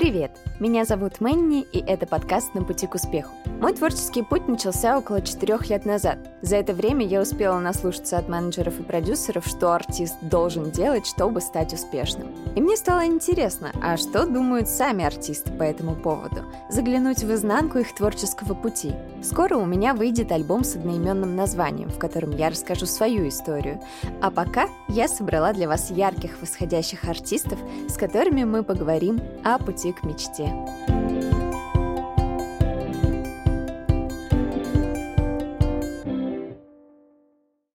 Привет! Меня зовут Мэнни, и это подкаст «На пути к успеху». Мой творческий путь начался около четырех лет назад. За это время я успела наслушаться от менеджеров и продюсеров, что артист должен делать, чтобы стать успешным. И мне стало интересно, а что думают сами артисты по этому поводу? Заглянуть в изнанку их творческого пути. Скоро у меня выйдет альбом с одноименным названием, в котором я расскажу свою историю. А пока я собрала для вас ярких восходящих артистов, с которыми мы поговорим о пути к мечте.